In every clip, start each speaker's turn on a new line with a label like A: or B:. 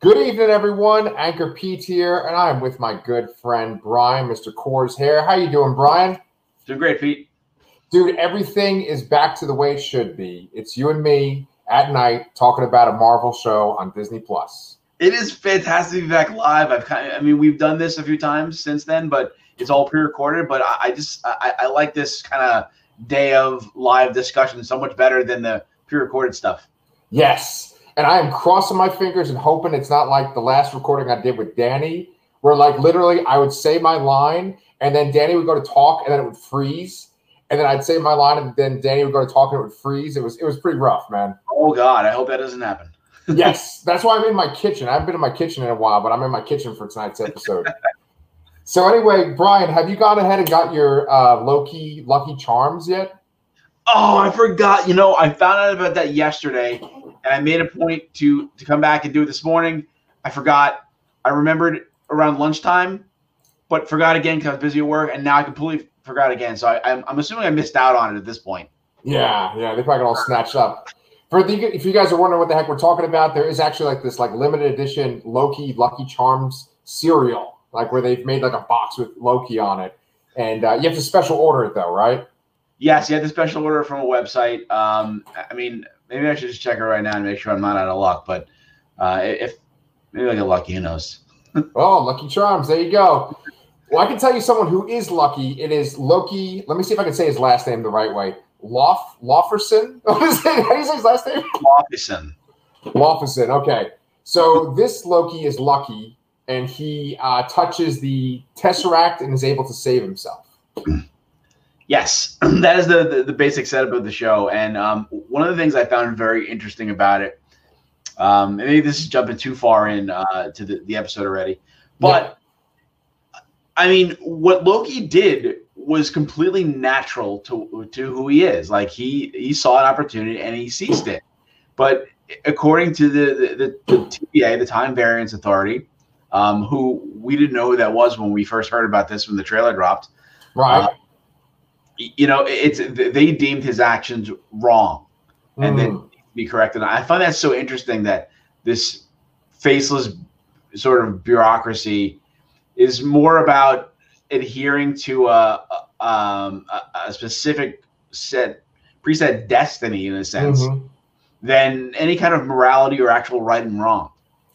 A: Good evening, everyone. Anchor Pete here, and I'm with my good friend Brian, Mr. Coors Hair. How you doing, Brian?
B: Doing great, Pete.
A: Dude, everything is back to the way it should be. It's you and me at night talking about a Marvel show on Disney Plus.
B: It is fantastic to be back live. I've kind of, I mean, we've done this a few times since then, but it's all pre-recorded. But I, I just, I, I like this kind of day of live discussion so much better than the pre-recorded stuff.
A: Yes. And I am crossing my fingers and hoping it's not like the last recording I did with Danny, where like literally I would say my line and then Danny would go to talk and then it would freeze. And then I'd say my line and then Danny would go to talk and it would freeze. It was it was pretty rough, man.
B: Oh God, I hope that doesn't happen.
A: yes, that's why I'm in my kitchen. I haven't been in my kitchen in a while, but I'm in my kitchen for tonight's episode. so anyway, Brian, have you gone ahead and got your uh, Loki Lucky Charms yet?
B: Oh, I forgot. You know, I found out about that yesterday, and I made a point to to come back and do it this morning. I forgot. I remembered around lunchtime, but forgot again because I was busy at work, and now I completely forgot again. So I, am I'm, I'm assuming I missed out on it at this point.
A: Yeah, yeah, they probably got all snatched up. For the, if you guys are wondering what the heck we're talking about, there is actually like this like limited edition Loki Lucky Charms cereal, like where they've made like a box with Loki on it, and uh, you have to special order it though, right?
B: Yes, you had the special order it from a website. Um, I mean, maybe I should just check it right now and make sure I'm not out of luck. But uh, if maybe I get lucky, who knows?
A: oh, Lucky Charms. There you go. Well, I can tell you someone who is lucky. It is Loki. Let me see if I can say his last name the right way. Lof Lofferson. What is it? How do you say his last name?
B: Lofferson.
A: Lofferson. Okay. So this Loki is lucky, and he uh, touches the Tesseract and is able to save himself.
B: Yes, that is the, the, the basic setup of the show, and um, one of the things I found very interesting about it. Um, maybe this is jumping too far in uh, to the, the episode already, but yeah. I mean, what Loki did was completely natural to to who he is. Like he he saw an opportunity and he seized it. But according to the the, the, the TVA, the Time Variance Authority, um, who we didn't know who that was when we first heard about this when the trailer dropped,
A: right? Uh,
B: you know, it's they deemed his actions wrong, and mm. then be corrected. I find that so interesting that this faceless sort of bureaucracy is more about adhering to a, a, um, a specific set preset destiny in a sense mm-hmm. than any kind of morality or actual right and wrong.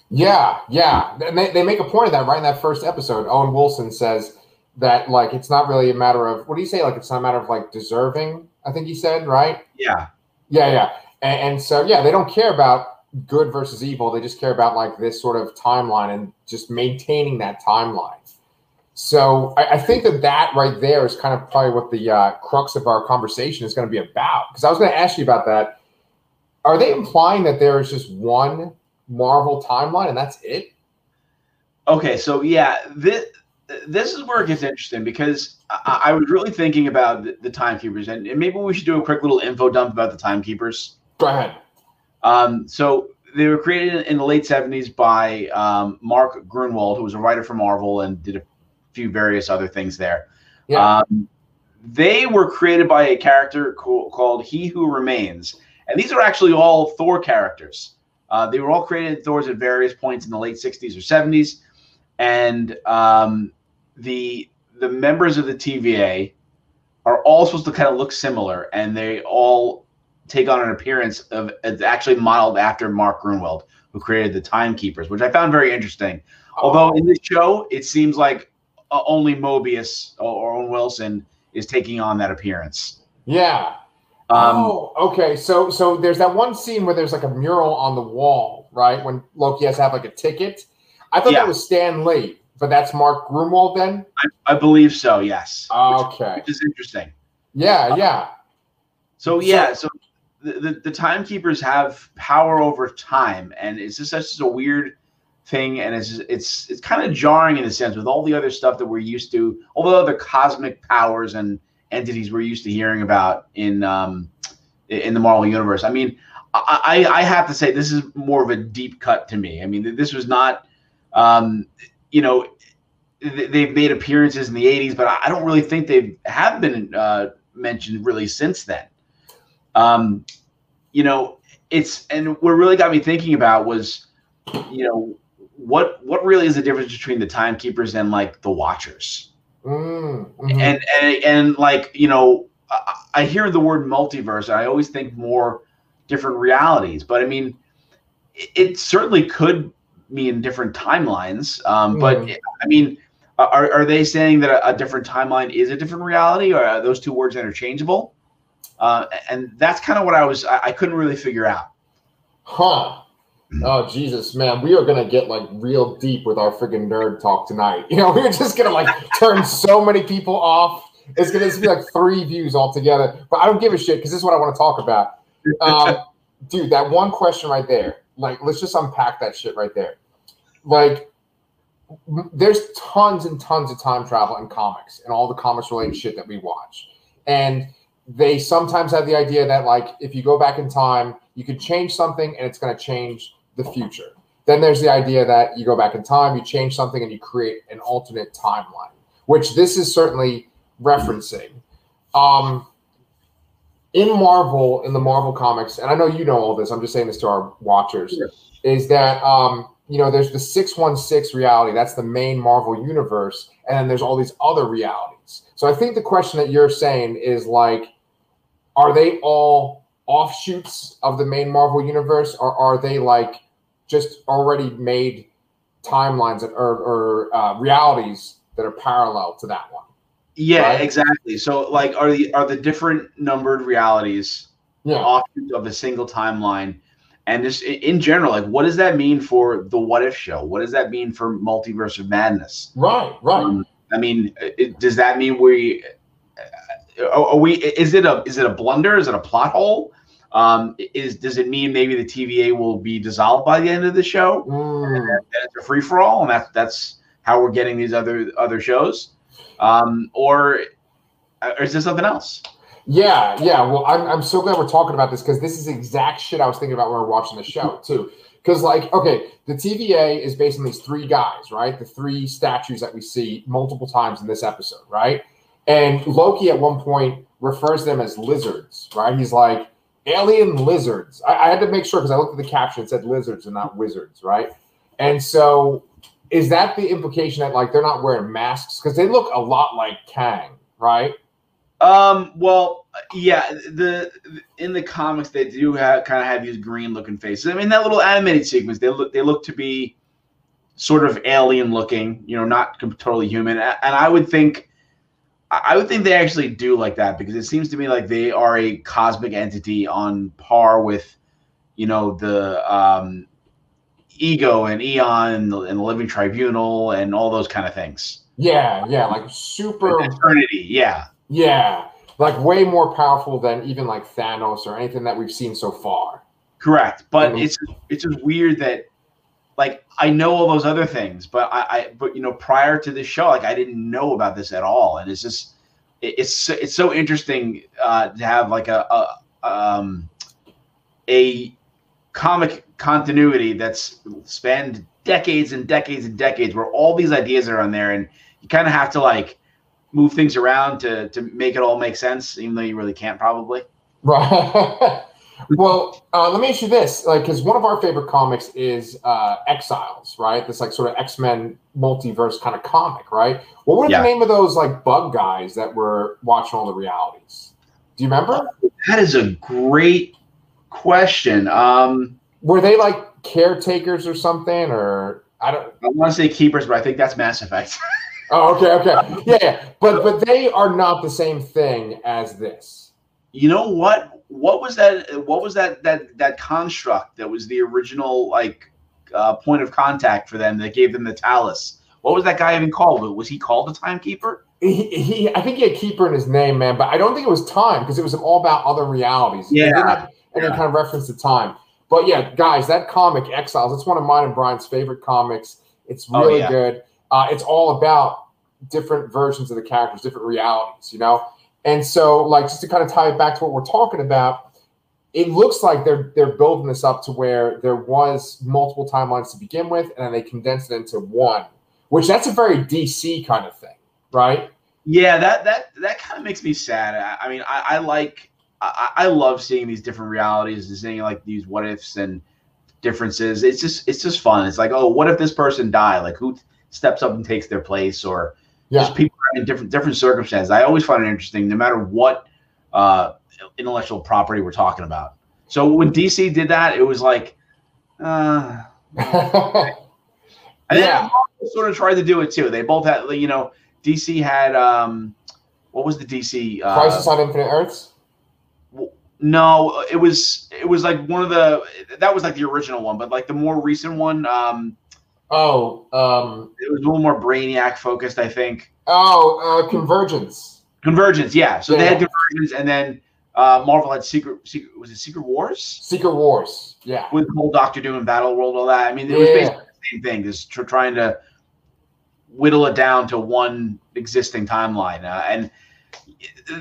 A: Yeah, yeah. They, they make a point of that right in that first episode. Owen Wilson says that like it's not really a matter of what do you say? Like it's not a matter of like deserving. I think he said right.
B: Yeah,
A: yeah, yeah. And, and so yeah, they don't care about good versus evil. They just care about like this sort of timeline and just maintaining that timeline. So I, I, think that that right there is kind of probably what the uh, crux of our conversation is going to be about. Because I was going to ask you about that. Are they implying that there is just one Marvel timeline and that's it?
B: Okay, so yeah, this this is where it gets interesting because I, I was really thinking about the, the timekeepers, and, and, maybe we should do a quick little info dump about the timekeepers.
A: Go ahead.
B: Um, so they were created in the late '70s by um, Mark Gruenwald, who was a writer for Marvel and did a few various other things there. Yeah. Um, they were created by a character co- called He Who Remains, and these are actually all Thor characters. Uh, they were all created Thors at various points in the late '60s or '70s and um, the the members of the TVA are all supposed to kind of look similar, and they all take on an appearance of it's actually modeled after Mark Gruenwald, who created the Timekeepers, which I found very interesting. Oh. Although in this show, it seems like uh, only Mobius or Owen Wilson is taking on that appearance.
A: Yeah. Um, oh, okay. So so there's that one scene where there's like a mural on the wall, right? When Loki has to have like a ticket I thought yeah. that was Stan Lee, but that's Mark Gruenwald then?
B: I, I believe so, yes.
A: Okay.
B: Which, which is interesting.
A: Yeah, yeah.
B: So, yeah, so, the, the, the, timekeepers have power over time, and it's just such a weird thing, and it's it's it's kind of jarring in a sense with all the other stuff that we're used to, all the other cosmic powers and entities we're used to hearing about in um, in the Marvel universe. I mean, I, I have to say this is more of a deep cut to me. I mean, this was not um, you know, they've made appearances in the 80s, but I don't really think they have been uh, mentioned really since then. Um, you know, it's and what really got me thinking about was, you know, what what really is the difference between the timekeepers and like the watchers?
A: Mm, hmm
B: And, and and like you know, I, I hear the word multiverse. and I always think more different realities, but I mean, it, it certainly could mean different timelines. Um, But
A: Mhm.
B: I mean, are are they saying that a, a different timeline is a different reality, or are those two words interchangeable? Uh, and that's kind of what I was. I, I couldn't really figure out.
A: Huh. Oh Jesus, man, we are gonna get like real deep with our freaking nerd talk tonight. You know, we're just gonna like turn so many people off. It's gonna be like three views altogether. But I don't give a shit because this is what I want to talk about. Um, dude, that one question right there. Like, let's just unpack that shit right there. Like, there's tons and tons of time travel in comics and all the comics related shit that we watch. And they sometimes have the idea that like if you go back in time, you could change something and it's going to change the future. Then there's the idea that you go back in time, you change something, and you create an alternate timeline, which this is certainly referencing. Um, in Marvel, in the Marvel comics, and I know you know all this. I'm just saying this to our watchers. Is that um, you know there's the six one six reality. That's the main Marvel universe, and then there's all these other realities. So I think the question that you're saying is like, are they all offshoots of the main Marvel universe, or are they like just already made timelines or, or uh, realities that are parallel to that one?
B: Yeah,
A: Right.
B: exactly. So, like, are the are the different numbered realities
A: Yeah.
B: of a single timeline? And this, in general, like, what does that mean for the What If show? What does that mean for Multiverse of Madness?
A: Right. Right.
B: Um, I mean, it, does that mean we uh, are, are we? Is it a is it a blunder? Is it a plot hole? Um, is does it mean maybe the TVA will be dissolved by the end of the show?
A: Mm.
B: and it's a free for all, and that's that's how we're getting these other other shows, um, or, or is there something else?
A: Yeah, yeah. Well, I'm, I'm so glad we're talking about this because this is exact shit I was thinking about when we were watching the show too. Because like, okay, the TVA is based on these three guys, right? The three statues that we see multiple times in this episode, right? And Loki at one point refers to them as lizards, right? He's like alien lizards. I, I had to make sure because I looked at the caption; it said lizards and not wizards, right? And so, is that the implication that like they're not wearing masks because they look a lot like Kang, right?
B: Um, well, yeah, the in the comics they do have kind of have these green looking faces. I mean, that little animated sequence they look they look to be sort of alien looking, you know, not totally human. And I would think. I would think they actually do like that because it seems to me like they are a cosmic entity on par with, you know, the um, ego and Eon and the, and the Living Tribunal and all those kind of things.
A: Yeah, yeah, like super
B: Eternity, yeah.
A: Yeah, like way more powerful than even like Thanos or anything that we've seen so far.
B: Correct, but
A: Mhm.
B: it's it's just weird that like I know all those other things, but I, I but you know prior to this show, like I didn't know about this at all, and it's just it, it's it's so interesting uh, to have like a, a um a comic continuity that's spanned decades and decades and decades, where all these ideas are on there, and you kind of have to like move things around to to make it all make sense, even though you really can't probably.
A: Right. well, uh, let me ask you this, like, because one of our favorite comics is uh, Exiles, right? This like sort of X Men multiverse kind of comic, right? What were
B: Yeah.
A: the name of those like bug guys that were watching all the realities? Do you remember?
B: That is a great question. Um,
A: Were they like caretakers or something, or I don't?
B: I want to say keepers, but I think that's Mass Effect.
A: Oh, okay, okay, yeah, yeah, but but they are not the same thing as this.
B: you know what? What was that? What was that? That that construct that was the original like uh, point of contact for them that gave them the Tallus. What was that guy even called? Was he called a timekeeper?
A: He, he, I think he had keeper in his name, man, but I don't think it was time because it was all about other realities. It didn't
B: Yeah,
A: any kind of reference to time. But yeah, guys, that comic Exiles, it's one of mine and Brian's favorite comics. It's
B: Oh,
A: really
B: yeah.
A: good. Uh, it's all about different versions of the characters, different realities, you know. And so, like, just to kind of tie it back to what we're talking about, it looks like they're they're building this up to where there was multiple timelines to begin with, and then they condensed it into one, which that's a very DC kind of thing, right?
B: Yeah, that that that kind of makes me sad. I, I mean, I, I like, I, I love seeing these different realities and seeing like these what ifs and differences. It's just it's just fun. It's like, oh, what if this person died? Like who steps up and takes their place, or yeah. just people in different different circumstances. I always find it interesting, no matter what uh, intellectual property we're talking about. So when DC did that, it was like, uh, I yeah. sort of tried to do it too. They both had, you know, DC had um, what was the DC
A: uh, Crisis on Infinite Earths?
B: No, it was it was like one of the that was like the original one, but like the more recent one. Um,
A: oh, um,
B: it was a little more Brainiac focused, I think.
A: Oh, uh, Convergence.
B: Convergence, yeah. So yeah. they had Convergence, and then uh, Marvel had Secret, Secret was it Secret Wars?
A: Secret Wars, yeah.
B: With whole Doctor Doom and Battle World, all that. I mean, it was basically the same thing, just tr- trying to whittle it down to one existing timeline, uh, and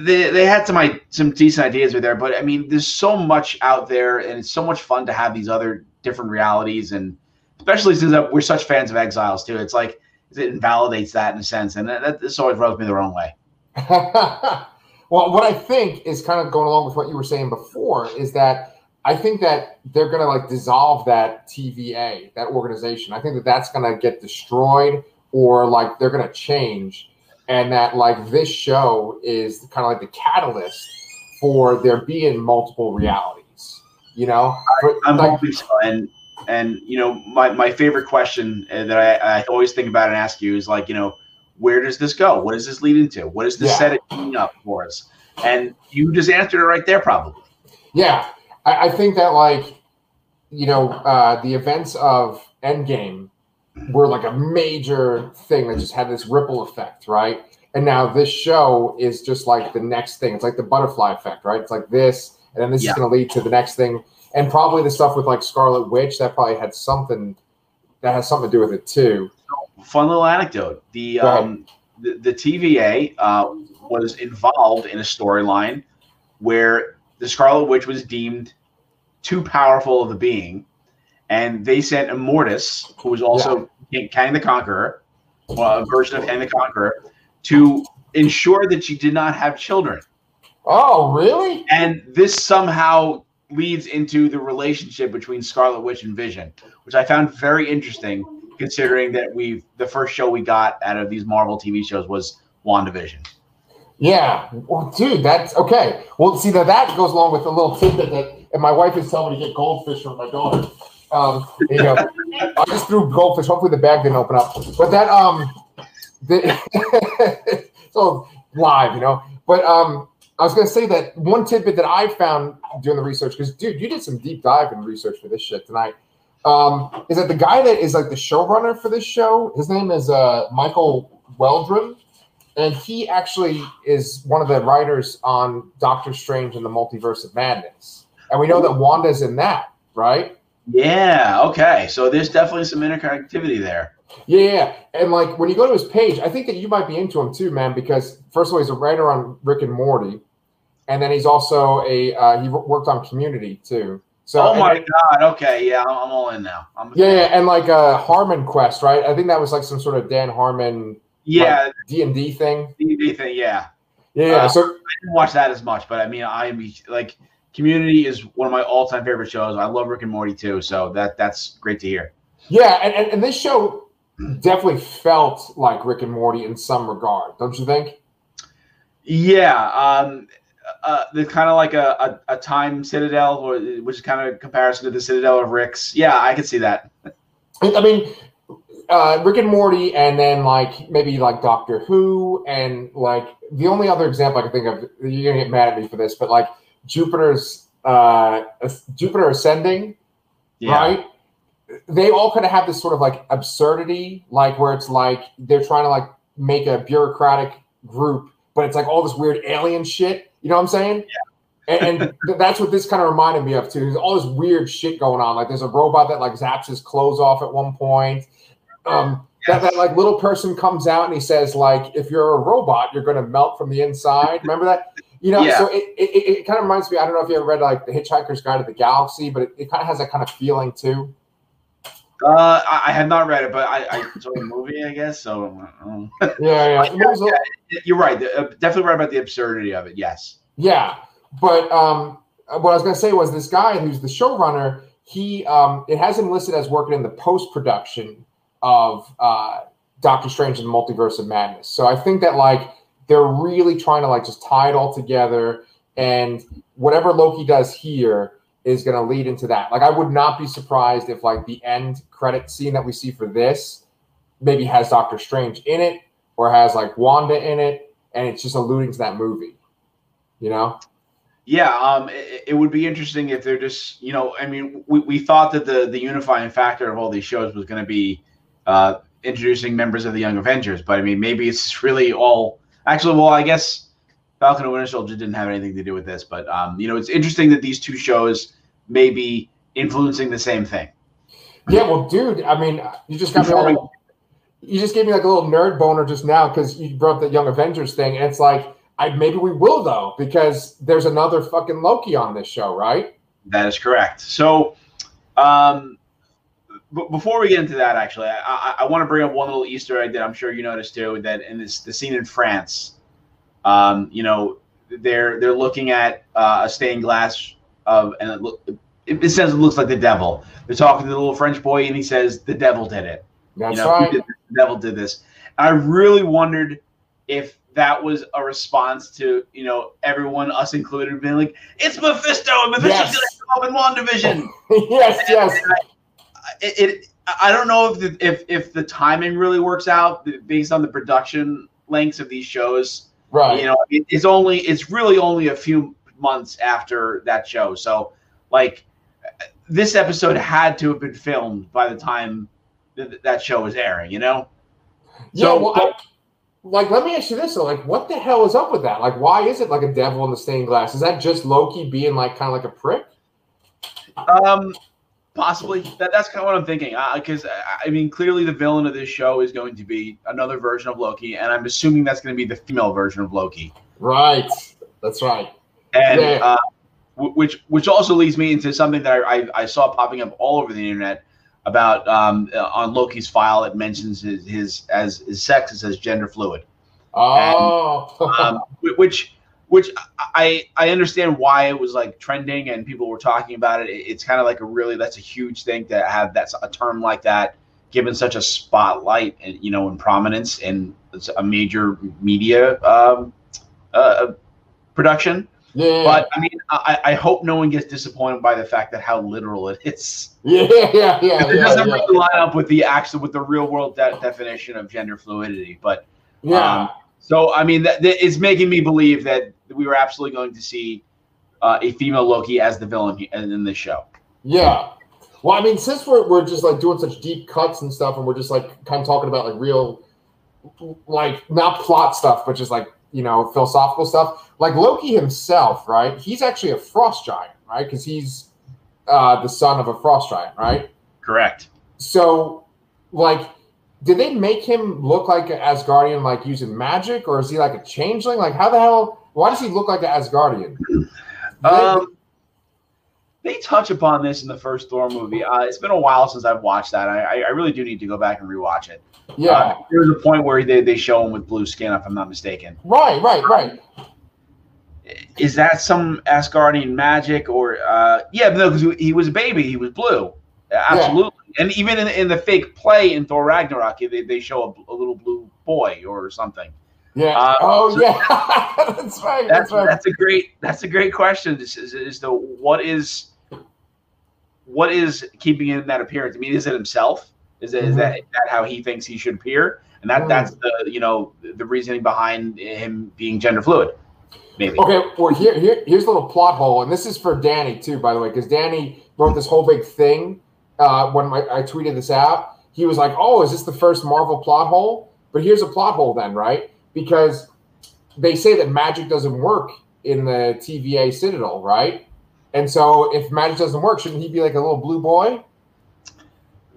B: they, they had some some decent ideas with there. But I mean, there's so much out there, and it's so much fun to have these other different realities, and especially since uh, we're such fans of Exiles too. It's like it invalidates that in a sense, and that, that this always rubs me the wrong way.
A: well, what I think is kind of going along with what you were saying before is that I think that they're going to like dissolve that TVA, that organization. I think that that's going to get destroyed or like they're going to change. And that like this show is kind of like the catalyst for there being multiple realities, you know?
B: I, am like, hoping so. And, and, you know, my, my favorite question uh, that I, I always think about and ask you is like, you know, where does this go? What does this lead into? What is this yeah. setting up for us? And you just answered it right there, probably.
A: Yeah, I, I think that like you know uh, the events of Endgame were like a major thing that just had this ripple effect, right? And now this show is just like the next thing. It's like the butterfly effect, right? It's like this, and then this yeah. is going to lead to the next thing, and probably the stuff with like Scarlet Witch that probably had something that has something to do with it too
B: fun little anecdote. The um, the, the, TVA uh, was involved in a storyline where the Scarlet Witch was deemed too powerful of a being, and they sent Immortus, who was also yeah. Kang the Conqueror, well, a version of Kang the Conqueror, to ensure that she did not have children.
A: Oh, really?
B: And this somehow leads into the relationship between Scarlet Witch and Vision, which I found very interesting considering that we the first show we got out of these Marvel TV shows was WandaVision.
A: Yeah, well, dude, that's okay. Well, see that that goes along with a little tidbit that, and my wife is telling me to get goldfish for my daughter. Um, you know, I just threw goldfish. Hopefully, the bag didn't open up. But that um, the, so live, you know. But um, I was gonna say that one tidbit that I found doing the research because, dude, you did some deep dive in research for this shit tonight um, is that the guy that is like the showrunner for this show? His name is uh, Michael Waldron, and he actually is one of the writers on Doctor Strange and the Multiverse of Madness. And we know that Wanda's in that, right?
B: Yeah. Okay. So there's definitely some interconnectivity there.
A: Yeah, and like when you go to his page, I think that you might be into him too, man. Because first of all, he's a writer on Rick and Morty, and then he's also a uh, he worked on Community too.
B: So, oh my god! Okay, yeah, I'm, I'm all in now. I'm,
A: yeah, yeah, and like uh, Harmon Quest, right? I think that was like some sort of Dan Harmon,
B: yeah,
A: D and D thing.
B: D and D thing, yeah.
A: Yeah, uh, so
B: I didn't watch that as much, but I mean, I'm like Community is one of my all-time favorite shows. I love Rick and Morty too, so that that's great to hear.
A: Yeah, and, and, this show definitely felt like Rick and Morty in some regard, don't you think?
B: Yeah, um, uh, the kind of like a, a, a, time citadel, or which is kind of a comparison to the citadel of Rick's. Yeah, I can see that.
A: I mean, uh, Rick and Morty, and then like maybe like Doctor Who, and like the only other example I can think of. You're gonna get mad at me for this, but like Jupiter's uh, Jupiter ascending, yeah. right? They all kind of have this sort of like absurdity, like where it's like they're trying to like make a bureaucratic group, but it's like all this weird alien shit you know what I'm saying?
B: Yeah.
A: and, and that's what this kind of reminded me of too. There's all this weird shit going on. Like there's a robot that like zaps his clothes off at one point. Um, yes. that, that like little person comes out and he says like, if you're a robot, you're going to melt from the inside. Remember that? You know, yeah. so it, it, it kind of reminds me. I don't know if you ever read like the Hitchhiker's Guide to the Galaxy, but it, it kind of has that kind of feeling too.
B: Uh, I, I have not read it, but I, I saw the movie, I guess. So
A: um. yeah, yeah.
B: yeah, you're right. Uh, definitely right about the absurdity of it. Yes.
A: Yeah, but um, what I was going to say was this guy who's the showrunner. he um, it has him listed as working in the post production of uh, Doctor Strange and the Multiverse of Madness. So I think that like they're really trying to like just tie it all together, and whatever Loki does here is going to lead into that. Like I would not be surprised if like the end credit scene that we see for this maybe has Doctor Strange in it or has like Wanda in it, and it's just alluding to that movie. You know?
B: Yeah, um, it, it, would be interesting if they're just, you know, I mean, we, we thought that the the unifying factor of all these shows was going to be uh, introducing members of the Young Avengers, but I mean, maybe it's really all actually. Well, I guess Falcon and Winter Soldier didn't have anything to do with this, but um, you know, it's interesting that these two shows may be influencing the same thing.
A: Yeah, well, dude, I mean, you just got me all, you just gave me like a little nerd boner just now because you brought up the Young Avengers thing, and it's like I maybe we will though because there's another fucking Loki on this show, right?
B: That is correct. So, um, b- before we get into that, actually, I, I, I want to bring up one little Easter egg that I'm sure you noticed too. That in this the scene in France, um, you know, they're they're looking at uh, a stained glass of and it, look, it, it says it looks like the devil. They're talking to the little French boy, and he says the devil did it.
A: That's you know, right.
B: the devil did this. I really wondered if that was a response to you know everyone, us included, being like, "It's Mephisto, and Mephisto's yes. gonna come in WandaVision."
A: yes, and, yes.
B: And I, it, it, I don't know if the, if if the timing really works out based on the production lengths of these shows.
A: Right.
B: You know, it, it's only it's really only a few months after that show, so like this episode had to have been filmed by the time th- that show was airing. You know.
A: Yeah. So, well, I, like, let me ask you this: though, like, what the hell is up with that? Like, why is it like a devil in the stained glass? Is that just Loki being like kind of like a prick?
B: Um, possibly. That, that's kind of what I'm thinking. Because uh, I mean, clearly the villain of this show is going to be another version of Loki, and I'm assuming that's going to be the female version of Loki.
A: Right. That's right.
B: And yeah. uh, which which also leads me into something that I, I, I saw popping up all over the internet about um, uh, on Loki's file. It mentions his, his as his sex. It says gender fluid.
A: Oh,
B: and, um, which which I I understand why it was like trending and people were talking about it. It's kind of like a really that's a huge thing to have that's a term like that given such a spotlight and you know in prominence in a major media um, uh, production.
A: Yeah.
B: But I mean, I, I hope no one gets disappointed by the fact that how literal it is.
A: Yeah, yeah, yeah.
B: It doesn't
A: yeah.
B: really line up with the actual with the real world de- definition of gender fluidity. But
A: yeah.
B: Um, so I mean, that, that is making me believe that we were absolutely going to see uh, a female Loki as the villain in, this show.
A: Yeah. Well, I mean, since we're, we're just like doing such deep cuts and stuff, and we're just like kind of talking about like real, like not plot stuff, but just like you know philosophical stuff like loki himself right he's actually a frost giant right because he's uh the son of a frost giant right
B: correct
A: so like did they make him look like an asgardian like using magic or is he like a changeling like how the hell why does he look like an asgardian
B: um, they touch upon this in the first Thor movie. Uh, it's been a while since I've watched that. I, I really do need to go back and rewatch it.
A: Yeah,
B: uh, there's a point where they, they show him with blue skin, if I'm not mistaken.
A: Right, right, right.
B: Is that some Asgardian magic, or uh, yeah? No, because he was a baby. He was blue. Absolutely. Yeah. And even in, in the fake play in Thor Ragnarok, they, they show a, a little blue boy or something.
A: Yeah. Uh, oh, so yeah. that's right.
B: That's,
A: that's right.
B: That's a great. That's a great question. Is is, is the what is what is keeping him in that appearance? I mean, is it himself? Is, it, mm-hmm. is that, is that how he thinks he should appear? And that mm-hmm. that's the you know the reasoning behind him being gender fluid. Maybe.
A: Okay. Well, here, here here's a little plot hole, and this is for Danny too, by the way, because Danny wrote this whole big thing uh, when my, I tweeted this out. He was like, "Oh, is this the first Marvel plot hole?" But here's a plot hole then, right? Because they say that magic doesn't work in the TVA Citadel, right? And so if magic doesn't work, shouldn't he be like a little blue boy?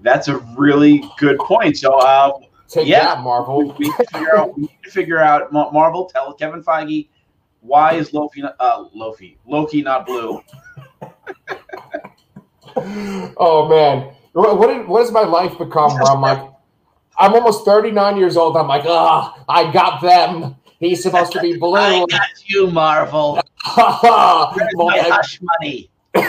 B: That's a really good point. So, uh,
A: Take yeah, that, Marvel.
B: We, need to figure out, we need to figure out Marvel. Tell Kevin Feige why is Loki uh, Loki Loki not blue?
A: oh man, what did, what has my life become? Where I'm like, I'm almost 39 years old. I'm like, ah, oh, I got them. He's supposed to be blue. I
B: got you, Marvel. my hush money.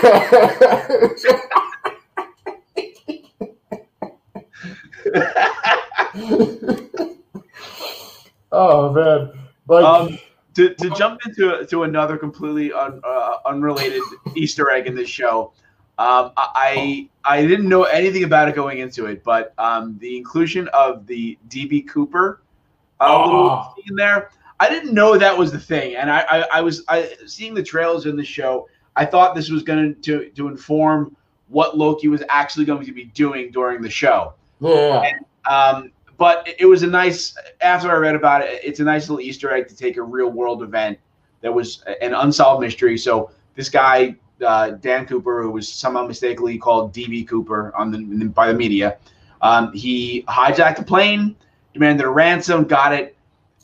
A: oh man! Like,
B: um, to, to jump into to another completely un, uh, unrelated Easter egg in this show, um, I I didn't know anything about it going into it, but um, the inclusion of the DB Cooper uh, oh. little scene there, I didn't know that was the thing, and I I, I was I seeing the trailers in the show. I thought this was going to to inform what Loki was actually going to be doing during the show.
A: Yeah. And,
B: um, but it was a nice after I read about it it's a nice little easter egg to take a real world event that was an unsolved mystery so this guy uh, dan cooper who was somehow mistakenly called db cooper on the by the media. Um, he hijacked a plane demanded a ransom got it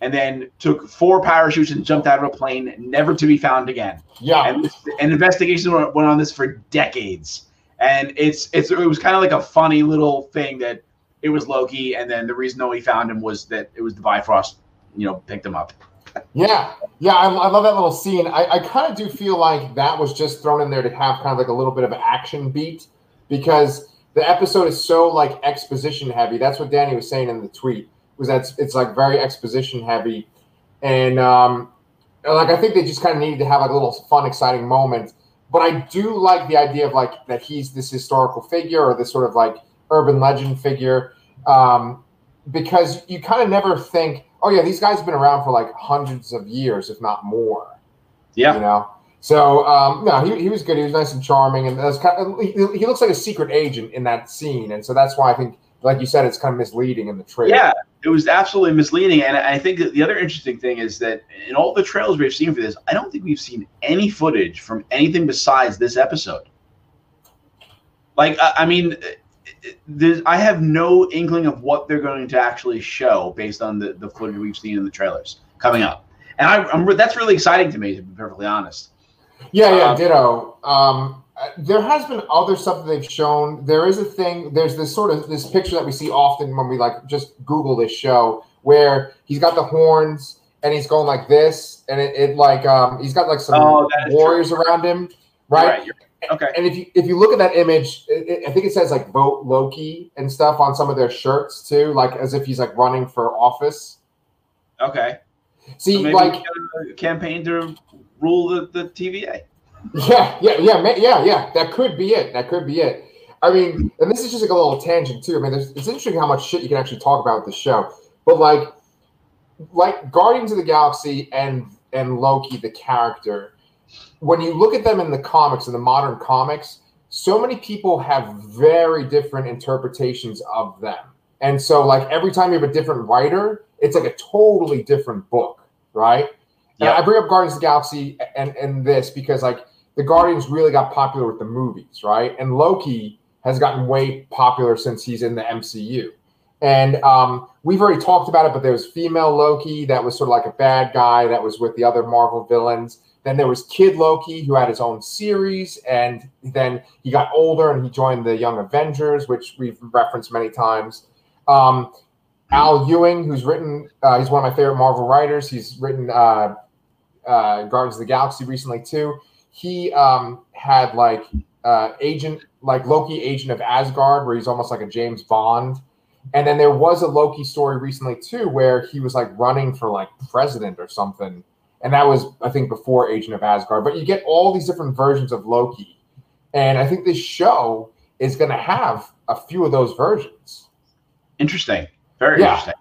B: and then took four parachutes and jumped out of a plane never to be found again.
A: Yeah.
B: And, and investigations went on this for decades. And it's it's it was kind of like a funny little thing that it was Loki, and then the reason nobody found him was that it was the Bifrost, you know, picked him up.
A: Yeah, yeah, I, I love that little scene. I, I kind of do feel like that was just thrown in there to have kind of like a little bit of an action beat because the episode is so like exposition heavy. That's what Danny was saying in the tweet was that it's like very exposition heavy, and um, like I think they just kind of needed to have like a little fun, exciting moment. But I do like the idea of like that he's this historical figure or this sort of like urban legend figure um, because you kind of never think, oh yeah, these guys have been around for like hundreds of years, if not more.
B: Yeah,
A: you know. So um, no, he, he was good. He was nice and charming, and that's kind of, he, he looks like a secret agent in that scene, and so that's why I think, like you said, it's kind of misleading in the trailer.
B: Yeah, it was absolutely misleading, and I think the other interesting thing is that in all the trailers we've seen for this, I don't think we've seen any footage from anything besides this episode. Like, I mean, I have no inkling of what they're going to actually show based on the, the footage we've seen in the trailers coming up, and I, am that's really exciting to me, to be perfectly honest.
A: Yeah, yeah, um, ditto. Um, there has been other stuff that they've shown. There is a thing. There's this sort of this picture that we see often when we like just Google this show, where he's got the horns and he's going like this, and it, it like um, he's got like some oh, warriors true. around him, right? right
B: Okay.
A: And if you if you look at that image, it, I think it says like vote Loki and stuff on some of their shirts too, like as if he's like running for office.
B: Okay.
A: See, so like
B: campaign to rule the, the TVA.
A: Yeah, yeah, yeah, yeah, yeah. That could be it. That could be it. I mean, and this is just like a little tangent too. I mean, it's interesting how much shit you can actually talk about with the show. But like, like Guardians of the Galaxy and and Loki, the character, when you look at them in the comics, in the modern comics, so many people have very different interpretations of them. And so, like, every time you have a different writer, it's like a totally different book, right? Yeah. I bring up Guardians of the Galaxy and, and this because, like, the Guardians really got popular with the movies, right? And Loki has gotten way popular since he's in the MCU. And um, we've already talked about it, but there was female Loki that was sort of like a bad guy that was with the other Marvel villains. Then there was Kid Loki, who had his own series, and then he got older and he joined the Young Avengers, which we've referenced many times. Um, Al Ewing, who's written, uh, he's one of my favorite Marvel writers. He's written uh, uh, Guardians of the Galaxy recently too. He um, had like uh, agent, like Loki, agent of Asgard, where he's almost like a James Bond. And then there was a Loki story recently too, where he was like running for like president or something and that was I think before Agent of Asgard. But you get all these different versions of Loki, and I think this show is going to have a few of those versions.
B: Interesting, very yeah. interesting.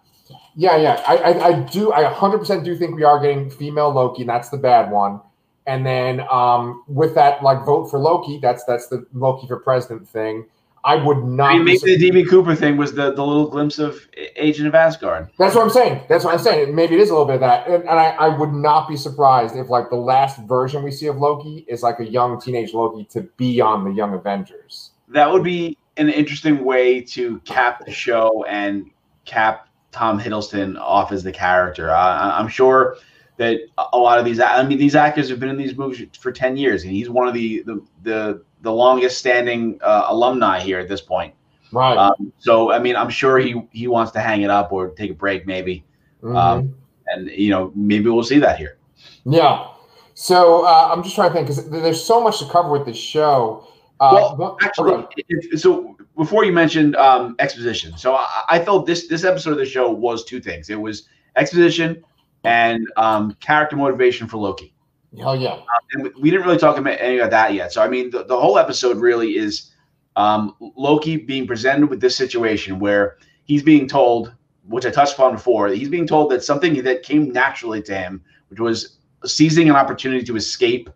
A: Yeah, yeah, I, I, I do, I 100% do think we are getting female Loki, and that's the bad one. And then um, with that, like vote for Loki, that's that's the Loki for president thing. I would not.
B: I mean, maybe the DB Cooper thing was the, the little glimpse of Agent of Asgard.
A: That's what I'm saying. That's what I'm saying. Maybe it is a little bit of that, and, and I, I would not be surprised if like the last version we see of Loki is like a young teenage Loki to be on the Young Avengers.
B: That would be an interesting way to cap the show and cap Tom Hiddleston off as the character. I, I'm sure that a lot of these, I mean, these actors have been in these movies for ten years, and he's one of the the the the longest standing uh, alumni here at this point.
A: Right. Um,
B: so I mean, I'm sure he he wants to hang it up or take a break, maybe. Mm-hmm. Um, and you know, maybe we'll see that here.
A: Yeah. So uh, I'm just trying to think because there's so much to cover with this show.
B: Uh, well, actually, okay. it, so before you mentioned um, exposition, so I, I, felt this this episode of the show was two things. It was exposition and um, character motivation for Loki.
A: Hell yeah! Uh,
B: and we didn't really talk about any of that yet. So I mean, the, the whole episode really is um, Loki being presented with this situation where he's being told, which I touched upon before, he's being told that something that came naturally to him, which was seizing an opportunity to escape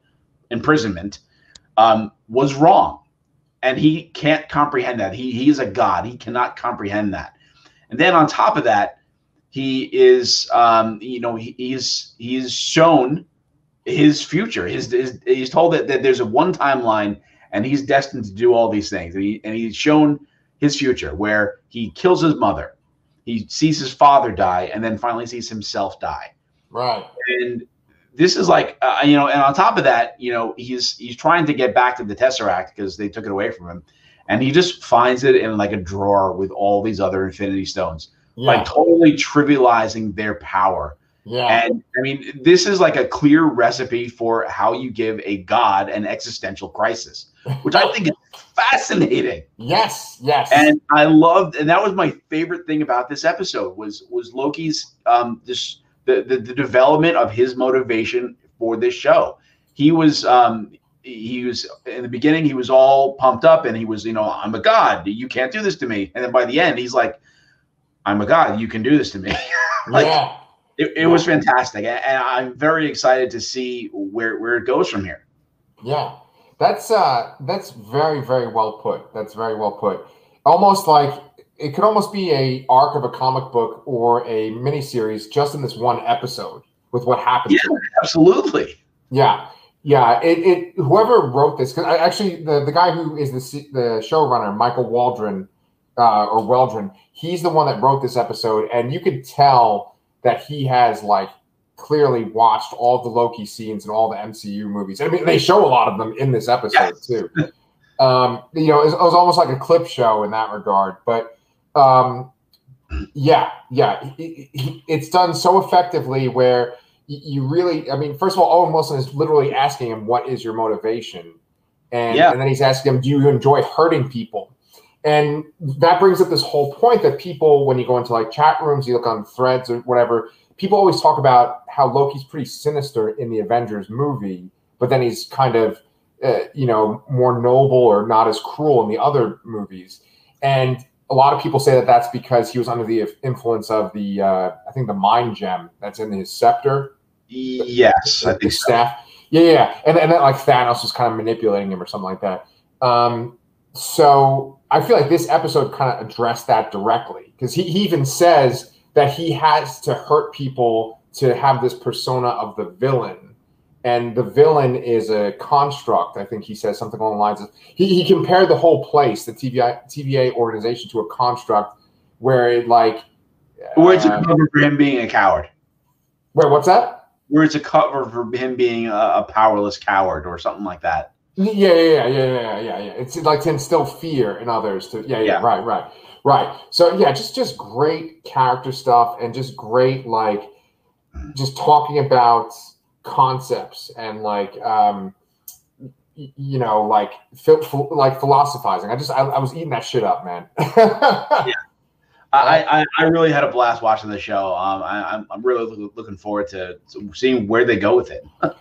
B: imprisonment, um, was wrong, and he can't comprehend that. He he is a god. He cannot comprehend that. And then on top of that, he is, um, you know, he, he's he's shown his future. His, his he's told that, that there's a one timeline and he's destined to do all these things. And, he, and he's shown his future where he kills his mother, he sees his father die, and then finally sees himself die.
A: Right.
B: And this is like uh, you know, and on top of that, you know, he's he's trying to get back to the Tesseract because they took it away from him, and he just finds it in like a drawer with all these other Infinity Stones, yeah. like totally trivializing their power. Yeah. And I mean, this is like a clear recipe for how you give a god an existential crisis, which I think is fascinating.
A: Yes, yes.
B: And I loved, and that was my favorite thing about this episode was was Loki's um this the the, the development of his motivation for this show. He was um he was in the beginning he was all pumped up and he was you know I'm a god you can't do this to me and then by the end he's like I'm a god you can do this to me like yeah it, it was fantastic, and I'm very excited to see where where it goes from here.
A: Yeah, that's uh, that's very very well put. That's very well put. Almost like it could almost be a arc of a comic book or a miniseries just in this one episode with what happens.
B: Yeah, absolutely.
A: Yeah, yeah. It, it whoever wrote this because actually the the guy who is the the showrunner Michael Waldron uh, or Weldron, he's the one that wrote this episode, and you could tell that he has like clearly watched all the Loki scenes and all the MCU movies. I mean, they show a lot of them in this episode yes. too. Um, you know, it was, it was, almost like a clip show in that regard. But um, yeah, yeah, it, it, it's done so effectively where you really, I mean, first of all, Owen Wilson is literally asking him, "What is your motivation?" And, yeah. and then he's asking him, "Do you enjoy hurting people?" And that brings up this whole point that people, when you go into like chat rooms, you look on threads or whatever, people always talk about how Loki's pretty sinister in the Avengers movie, but then he's kind of, uh, you know, more noble or not as cruel in the other movies. And a lot of people say that that's because he was under the influence of the, uh, I think, the mind gem that's in his scepter.
B: Yes,
A: the, I think staff. So. Yeah, yeah, and and then like Thanos was kind of manipulating him or something like that. Um, so I feel like this episode kind of addressed that directly because he, he even says that he has to hurt people to have this persona of the villain. And the villain is a construct. I think he says something along the lines of he, he compared the whole place, the TVA, TVA organization, to a construct where it like.
B: Where it's uh, a cover for him being a coward.
A: Wait, what's that?
B: Where it's a cover for him being a, a powerless coward or something like that.
A: Yeah, yeah, yeah, yeah, yeah, yeah. It's like to instill fear in others. To yeah, yeah, yeah, right, right, right. So yeah, just just great character stuff and just great like just talking about concepts and like um you know like like philosophizing. I just I, I was eating that shit up, man.
B: yeah. I, I, I, really had a blast watching the show. Um, I, I'm, I'm really looking forward to seeing where they go with it.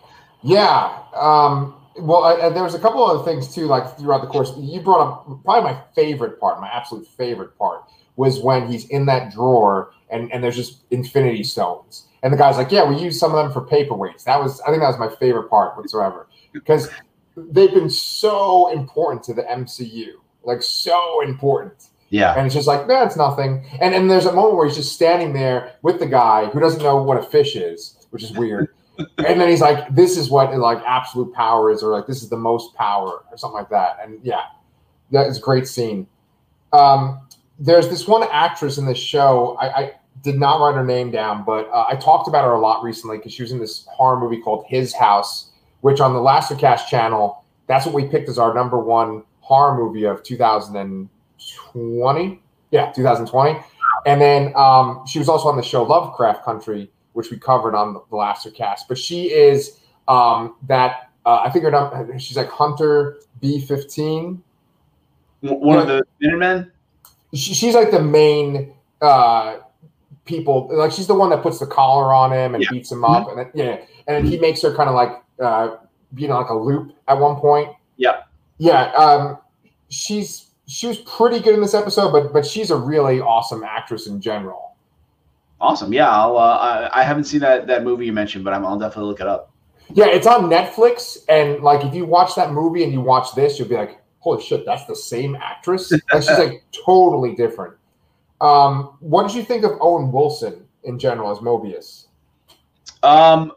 A: yeah. Um, well, uh, there was a couple other things too, like throughout the course. You brought up probably my favorite part, my absolute favorite part was when he's in that drawer and, and there's just infinity stones. And the guy's like, Yeah, we use some of them for paperweights. That was I think that was my favorite part whatsoever. Because they've been so important to the MCU. Like so important.
B: Yeah.
A: And it's just like, no, it's nothing. And and there's a moment where he's just standing there with the guy who doesn't know what a fish is, which is weird and then he's like, "This is what like absolute power is," or like, "This is the most power," or something like that. And yeah, that is a great scene. Um, there's this one actress in this show. I, I did not write her name down, but uh, I talked about her a lot recently because she was in this horror movie called His House, which on the Lastercast channel, that's what we picked as our number one horror movie of 2020. Yeah, 2020. And then um, she was also on the show Lovecraft Country, which we covered on the Laster cast. But she is Um, that uh, I think her name, she's like Hunter B fifteen.
B: One of the Minutemen.
A: She, she's like the main uh, people. Like she's the one that puts the collar on him and yeah. beats him up, mm-hmm. and then, yeah, and then he makes her kind of like uh, being like a loop at one point.
B: Yeah,
A: yeah. Um, she's she was pretty good in this episode, but but she's a really awesome actress in general.
B: Awesome. Yeah, I'll. Uh, I, I haven't seen that that movie you mentioned, but I'm, I'll definitely look it up.
A: Yeah, it's on Netflix, and like if you watch that movie and you watch this, you'll be like, "Holy shit, that's the same actress!" Like she's like totally different. Um, what did you think of Owen Wilson in general as Mobius?
B: Um,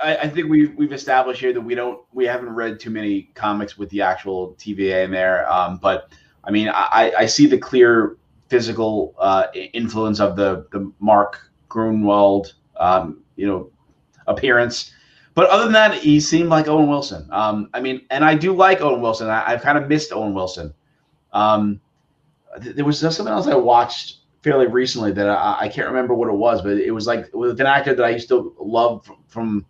B: I, I, think we've we've established here that we don't we haven't read too many comics with the actual TVA in there. Um, but I mean, I, I see the clear physical uh, influence of the the Mark Gruenwald, um, you know, appearance. But other than that, he seemed like Owen Wilson. Um, I mean, and I do like Owen Wilson. I, have kind of missed Owen Wilson. Um, th- there was something else I watched fairly recently that I, I, can't remember what it was, but it was like with an actor that I used to love from, from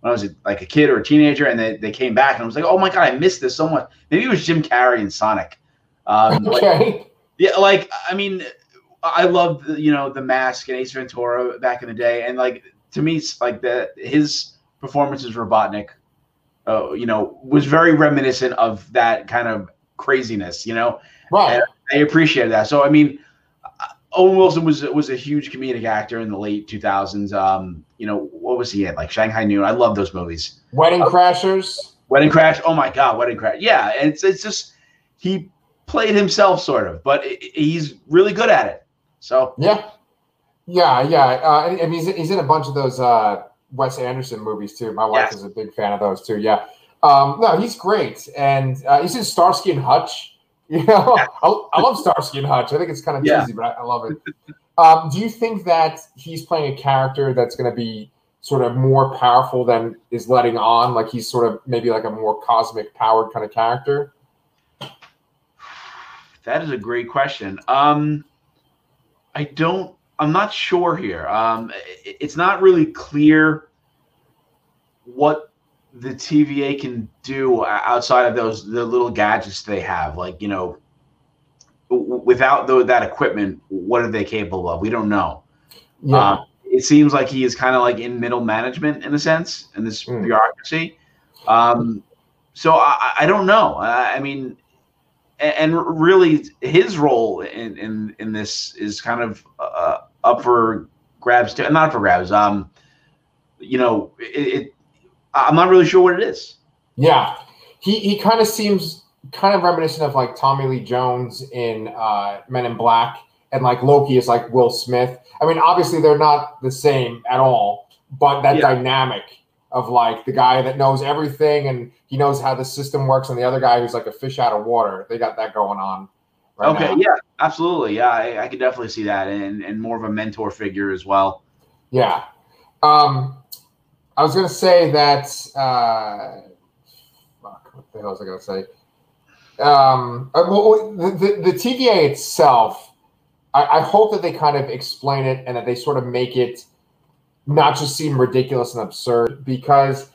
B: when I was like a kid or a teenager, and they, they came back, and I was like, oh my god, I missed this so much. Maybe it was Jim Carrey and Sonic.
A: Um, okay.
B: Like, yeah, like I mean, I loved you know the Mask and Ace Ventura back in the day, and like to me, like the his performance as Robotnik, uh, you know, was very reminiscent of that kind of craziness. You know,
A: right?
B: And I appreciated that. So I mean, Owen Wilson was was a huge comedic actor in the late 2000s. Um, you know, what was he in? Like Shanghai Noon. I love those movies.
A: Wedding uh, Crashers.
B: Wedding Crash. Oh my God, Wedding Crash. Yeah, it's it's just he played himself sort of, but he's really good at it. So
A: yeah, yeah, yeah. Uh, and he's he's in a bunch of those uh, Wes Anderson movies too. My wife yes. is a big fan of those too. Yeah. Um, no, he's great, and uh, he's in Starsky and Hutch. You know, yeah. I, I, love Starsky and Hutch. I think it's kind of cheesy, yeah. but I, I love it. Um, do you think that he's playing a character that's going to be sort of more powerful than is letting on? Like he's sort of maybe like a more cosmic powered kind of character?
B: That is a great question. Um, I don't, I'm not sure here. Um, it, it's not really clear what the TVA can do outside of those the little gadgets they have. Like, you know, without the, that equipment, what are they capable of? We don't know. Yeah. Um, it seems like he is kind of like in middle management in a sense in this mm. bureaucracy. Um, so I, I, don't know. I, I mean, and, and, really, his role in, in in this is kind of uh, up for grabs. Too. Not for grabs. Um, you know, it, it. I'm not really sure what it is.
A: Yeah, he he kind of seems kind of reminiscent of like Tommy Lee Jones in uh, Men in Black, and like Loki is like Will Smith. I mean, obviously they're not the same at all, but that yeah. dynamic of like the guy that knows everything and he knows how the system works, and the other guy who's like a fish out of water. They got that going on.
B: Right okay, now. yeah, absolutely, yeah, I, I could definitely see that, and and more of a mentor figure as well.
A: Yeah, um, I was gonna say that. Uh, fuck, what the hell was I gonna say? um, uh, well, the, the, the TVA itself, I, I, hope that they kind of explain it and that they sort of make it not just seem ridiculous and absurd because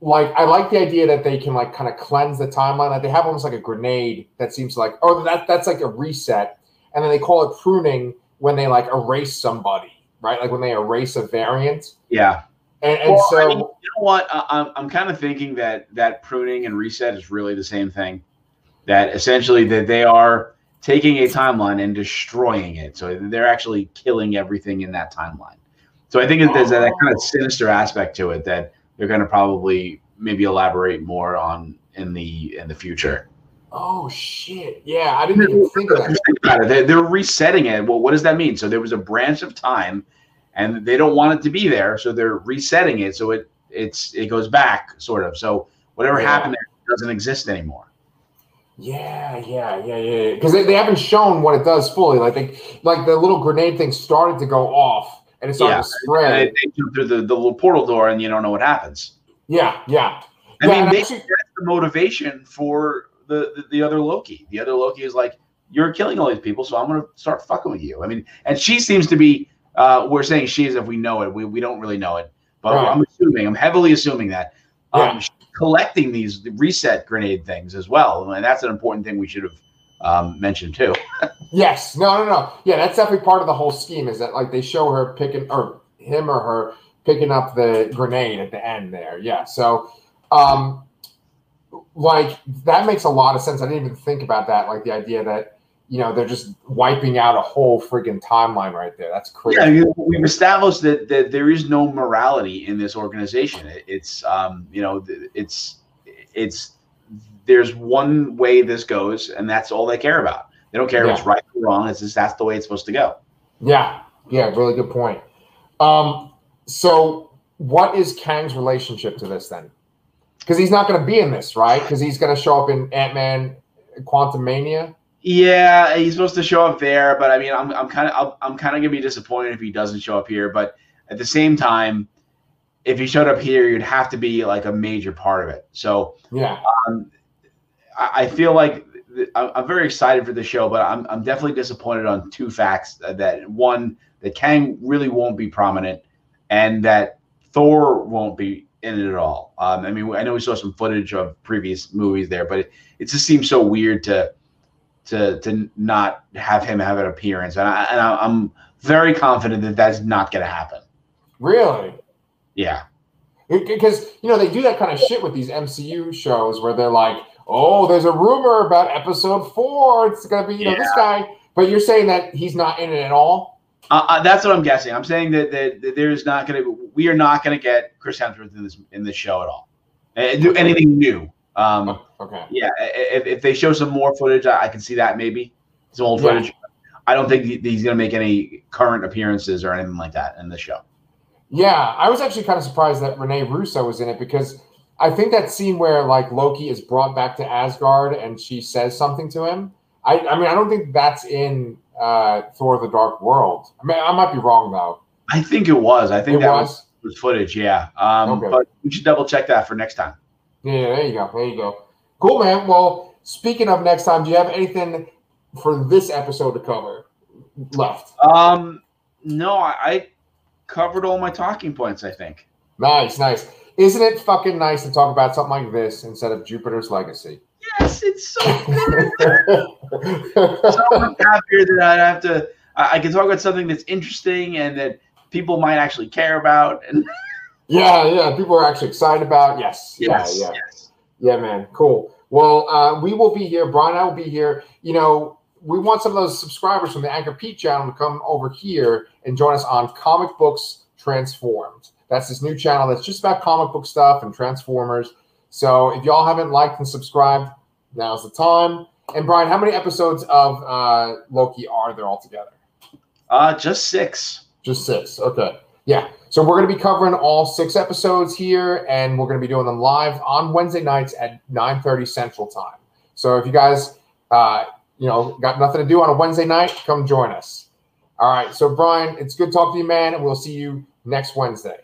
A: like I like the idea that they can like kind of cleanse the timeline. That they have almost like a grenade that seems like oh that that's like a reset, and then they call it pruning when they like erase somebody, right? Like when they erase a variant.
B: Yeah.
A: And, and well, so I mean,
B: you know what? I, I'm I'm kind of thinking that that pruning and reset is really the same thing that essentially that they are taking a timeline and destroying it. So they're actually killing everything in that timeline. So I think there's that oh. kind of sinister aspect to it that they're going to probably maybe elaborate more on in the in the future.
A: Oh shit! Yeah, I didn't even think of that.
B: They're, they're resetting it. Well, what does that mean? So there was a branch of time, and they don't want it to be there, so they're resetting it so it it's it goes back sort of. So whatever yeah. happened there doesn't exist anymore.
A: Yeah, yeah, yeah, yeah. Because they, they haven't shown what it does fully. Like they, like the little grenade thing started to go off and it started yeah. to spread.
B: And they, jump through the, the little portal door and you don't know what happens.
A: Yeah, yeah.
B: I
A: yeah,
B: mean, maybe actually, that's the motivation for the, the, the other Loki. The other Loki is like, you're killing all these people, so I'm gonna start fucking with you. I mean, and she seems to be. Uh, we're saying she is if we know it. We we don't really know it, but right. I'm assuming, I'm heavily assuming that. Um, collecting these reset grenade things as well, and that's an important thing we should have um, mentioned too.
A: yes, no, no, no. Yeah, that's definitely part of the whole scheme. Is that like they show her picking or him or her picking up the grenade at the end there. Yeah, so um, like that makes a lot of sense. I didn't even think about that. Like the idea that you know they're just wiping out a whole friggin' timeline right there. That's crazy.
B: Yeah, we've established that, that there is no morality in this organization. It, it's um, you know it's it's there's one way this goes, and that's all they care about. They don't care yeah. if it's right or wrong. It's just that's the way it's supposed to go.
A: Yeah, yeah, really good point. Um, so what is Kang's relationship to this then? Because he's not going to be in this, right? Because he's going to show up in Ant Man, Quantumania.
B: Yeah, he's supposed to show up there, but I mean, I'm I'm kind of I'm kind of gonna be disappointed if he doesn't show up here. But at the same time, if he showed up here, you'd have to be like a major part of it. So
A: yeah, um,
B: I, feel like I'm very excited for the show, but I'm I'm definitely disappointed on two facts. That one, that Kang really won't be prominent, and that Thor won't be in it at all. Um, I mean, I know we saw some footage of previous movies there, but it, it just seems so weird to to to not have him have an appearance, and I and I, am very confident that that's not going to happen.
A: Really?
B: Yeah.
A: Because you know they do that kind of shit with these MCU shows where they're like, "Oh, there's a rumor about Episode Four. It's going to be you know this guy," but you're saying that he's not in it at all.
B: Uh, uh, that's what I'm guessing. I'm saying that, that, that there's not going to we are not going to get Chris Hemsworth in this in this show at all. And do anything new. Um,
A: okay.
B: Yeah, if, if they show some more footage, I, I can see that maybe some old footage. Yeah. I don't think he's going to make any current appearances or anything like that in the show.
A: Yeah, I was actually kind of surprised that Rene Russo was in it because I think that scene where like Loki is brought back to Asgard and she says something to him. I, I mean, I don't think that's in uh, Thor: The Dark World. I mean, I might be wrong though.
B: I think it was. I think it that was? was footage. Yeah. Um, okay. But we should double check that for next time.
A: Yeah, there you go. There you go. Cool, man. Well, speaking of next time, do you have anything for this episode to cover left?
B: Um, no, I, I covered all my talking points. I think.
A: Nice, nice. Isn't it fucking nice to talk about something like this instead of Jupiter's Legacy?
B: Yes, it's so good. so much happier that I have to. I can talk about something that's interesting and that people might actually care about. And
A: yeah, yeah, people are actually excited about. Yes, yes, yeah, yeah, yes. yeah, man, cool. Well, uh, we will be here. Brian, I will be here. You know, we want some of those subscribers from the Anchorpete channel to come over here and join us on Comic Books Transformed. That's this new channel that's just about comic book stuff and Transformers. So if y'all haven't liked and subscribed, now's the time. And Brian, how many episodes of uh, Loki are there altogether?
B: Uh, just six.
A: Just six. Okay. Yeah. So we're going to be covering all six episodes here, and we're going to be doing them live on Wednesday nights at 9:30 Central Time. So if you guys, uh, you know, got nothing to do on a Wednesday night, come join us. All right. So Brian, it's good talking to you, man, and we'll see you next Wednesday.